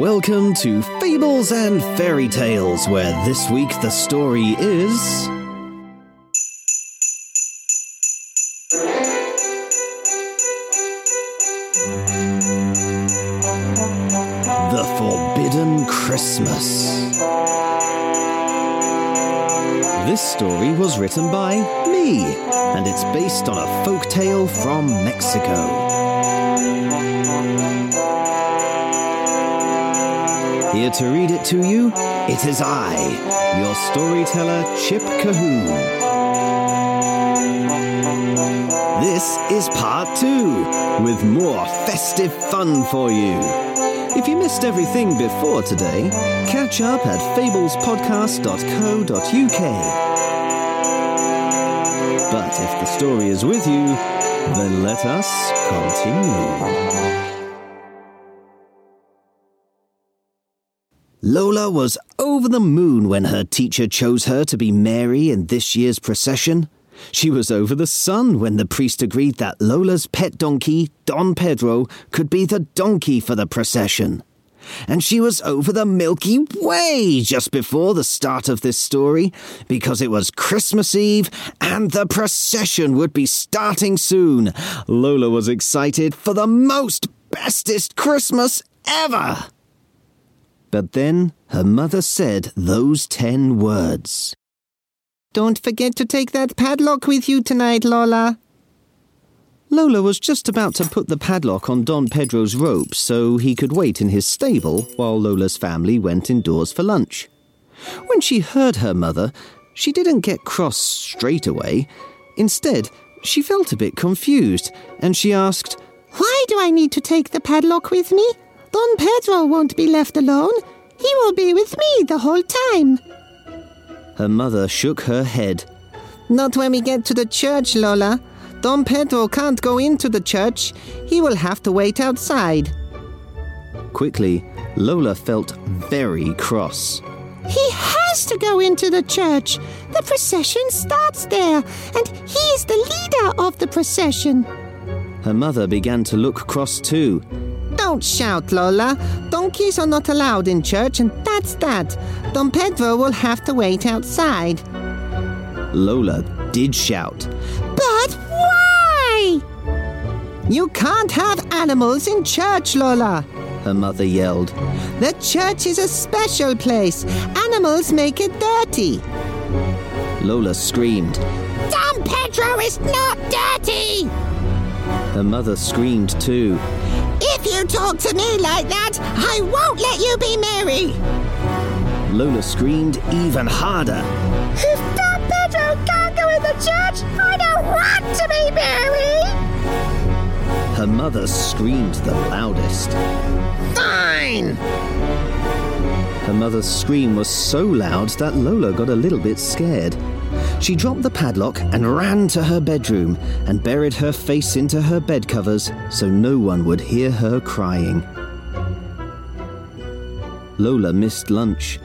Welcome to Fables and Fairy Tales, where this week the story is. The Forbidden Christmas. This story was written by me, and it's based on a folk tale from Mexico. Here to read it to you, it is I, your storyteller, Chip Colquhoun. This is part two, with more festive fun for you. If you missed everything before today, catch up at fablespodcast.co.uk. But if the story is with you, then let us continue. Lola was over the moon when her teacher chose her to be Mary in this year's procession. She was over the sun when the priest agreed that Lola's pet donkey, Don Pedro, could be the donkey for the procession. And she was over the Milky Way just before the start of this story because it was Christmas Eve and the procession would be starting soon. Lola was excited for the most bestest Christmas ever. But then her mother said those ten words. Don't forget to take that padlock with you tonight, Lola. Lola was just about to put the padlock on Don Pedro's rope so he could wait in his stable while Lola's family went indoors for lunch. When she heard her mother, she didn't get cross straight away. Instead, she felt a bit confused and she asked, Why do I need to take the padlock with me? Don Pedro won't be left alone. He will be with me the whole time. Her mother shook her head. Not when we get to the church, Lola. Don Pedro can't go into the church. He will have to wait outside. Quickly, Lola felt very cross. He has to go into the church. The procession starts there, and he is the leader of the procession. Her mother began to look cross too. Don't shout, Lola. Donkeys are not allowed in church, and that's that. Don Pedro will have to wait outside. Lola did shout. But why? You can't have animals in church, Lola. Her mother yelled. The church is a special place. Animals make it dirty. Lola screamed. Don Pedro is not dirty! Her mother screamed too. If you talk to me like that, I won't let you be Mary. Lola screamed even harder. If Don Pedro can't go in the church, I don't want to be Mary. Her mother screamed the loudest. Fine. Her mother's scream was so loud that Lola got a little bit scared. She dropped the padlock and ran to her bedroom and buried her face into her bed covers so no one would hear her crying. Lola missed lunch.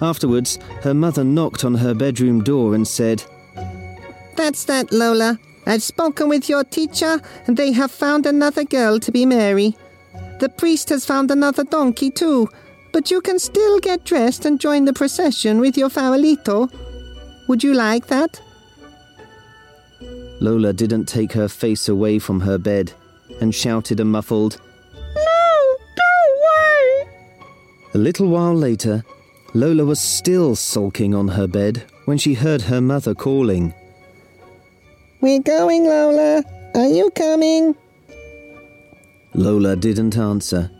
Afterwards, her mother knocked on her bedroom door and said, That's that, Lola. I've spoken with your teacher, and they have found another girl to be Mary. The priest has found another donkey, too, but you can still get dressed and join the procession with your farolito. Would you like that? Lola didn't take her face away from her bed and shouted a muffled, No, go away! A little while later, Lola was still sulking on her bed when she heard her mother calling. We're going, Lola. Are you coming? Lola didn't answer.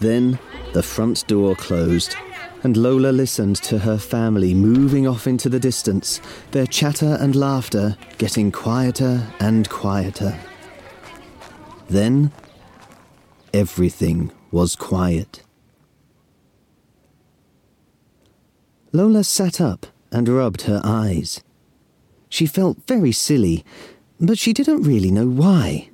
Then the front door closed, and Lola listened to her family moving off into the distance, their chatter and laughter getting quieter and quieter. Then everything was quiet. Lola sat up and rubbed her eyes. She felt very silly, but she didn't really know why.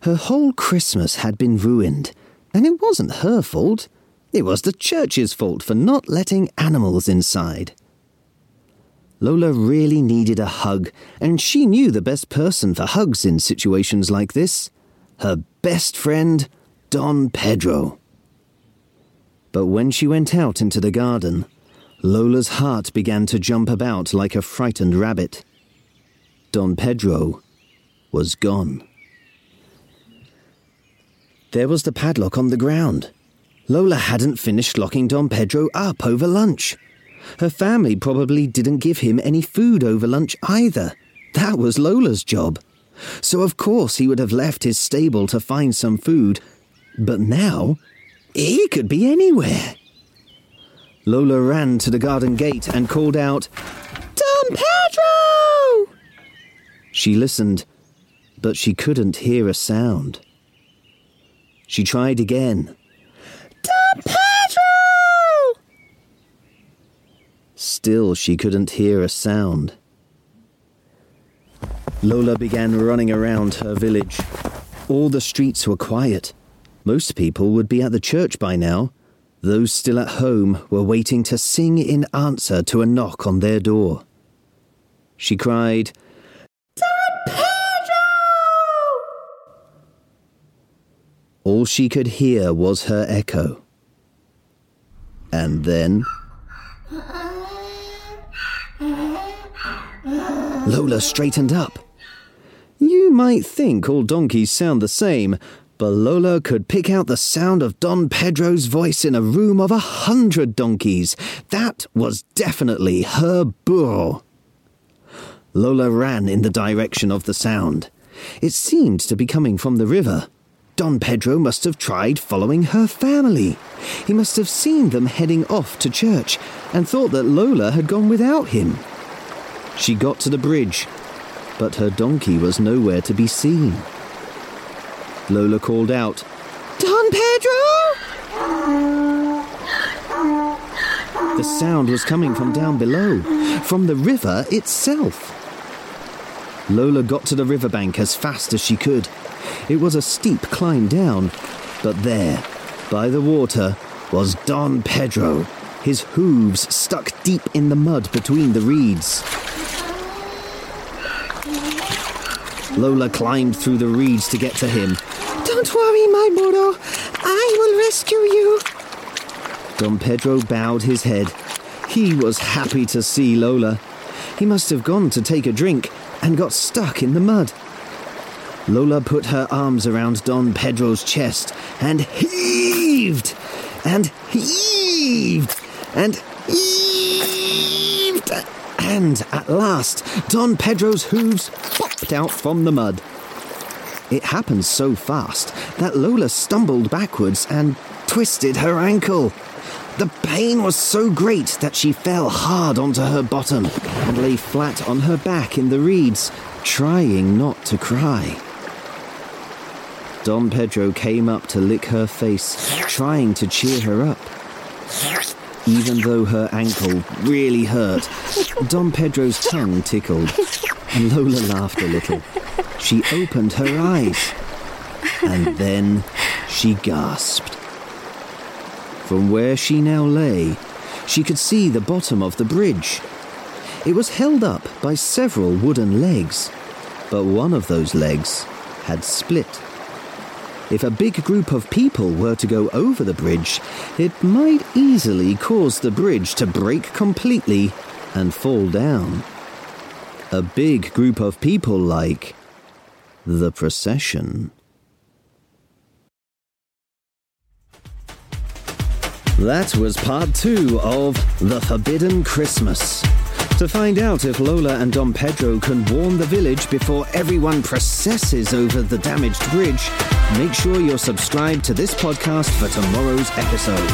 Her whole Christmas had been ruined, and it wasn't her fault. It was the church's fault for not letting animals inside. Lola really needed a hug, and she knew the best person for hugs in situations like this her best friend, Don Pedro. But when she went out into the garden, Lola's heart began to jump about like a frightened rabbit. Don Pedro was gone. There was the padlock on the ground. Lola hadn't finished locking Don Pedro up over lunch. Her family probably didn't give him any food over lunch either. That was Lola's job. So, of course, he would have left his stable to find some food. But now, he could be anywhere. Lola ran to the garden gate and called out, Don Pedro! She listened, but she couldn't hear a sound. She tried again. Don Pedro! Still, she couldn't hear a sound. Lola began running around her village. All the streets were quiet. Most people would be at the church by now. Those still at home were waiting to sing in answer to a knock on their door. She cried, Don Pedro! All she could hear was her echo. And then. Lola straightened up. You might think all donkeys sound the same, but Lola could pick out the sound of Don Pedro's voice in a room of a hundred donkeys. That was definitely her burro. Lola ran in the direction of the sound. It seemed to be coming from the river. Don Pedro must have tried following her family. He must have seen them heading off to church and thought that Lola had gone without him. She got to the bridge, but her donkey was nowhere to be seen. Lola called out, Don Pedro! The sound was coming from down below, from the river itself. Lola got to the riverbank as fast as she could. It was a steep climb down, but there, by the water, was Don Pedro, his hooves stuck deep in the mud between the reeds. Lola climbed through the reeds to get to him. Don't worry, my burro. I will rescue you. Don Pedro bowed his head. He was happy to see Lola. He must have gone to take a drink and got stuck in the mud. Lola put her arms around Don Pedro's chest and heaved and heaved and heaved. And at last, Don Pedro's hooves out from the mud. It happened so fast that Lola stumbled backwards and twisted her ankle. The pain was so great that she fell hard onto her bottom and lay flat on her back in the reeds, trying not to cry. Don Pedro came up to lick her face, trying to cheer her up. Even though her ankle really hurt, Don Pedro's tongue tickled, and Lola laughed a little. She opened her eyes, and then she gasped. From where she now lay, she could see the bottom of the bridge. It was held up by several wooden legs, but one of those legs had split. If a big group of people were to go over the bridge, it might easily cause the bridge to break completely and fall down. A big group of people like the procession. That was part two of The Forbidden Christmas. To find out if Lola and Don Pedro can warn the village before everyone processes over the damaged bridge, make sure you're subscribed to this podcast for tomorrow's episode.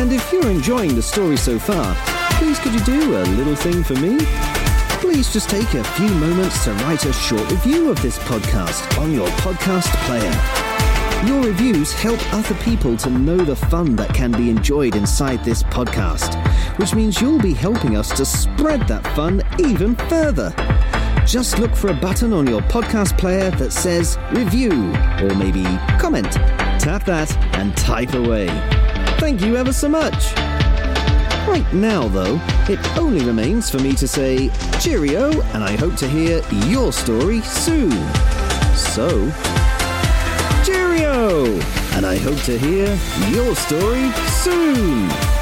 And if you're enjoying the story so far, please could you do a little thing for me? Please just take a few moments to write a short review of this podcast on your podcast player. Your reviews help other people to know the fun that can be enjoyed inside this podcast, which means you'll be helping us to spread that fun even further. Just look for a button on your podcast player that says review or maybe comment. Tap that and type away. Thank you ever so much. Right now, though, it only remains for me to say cheerio, and I hope to hear your story soon. So, cheerio! And I hope to hear your story soon.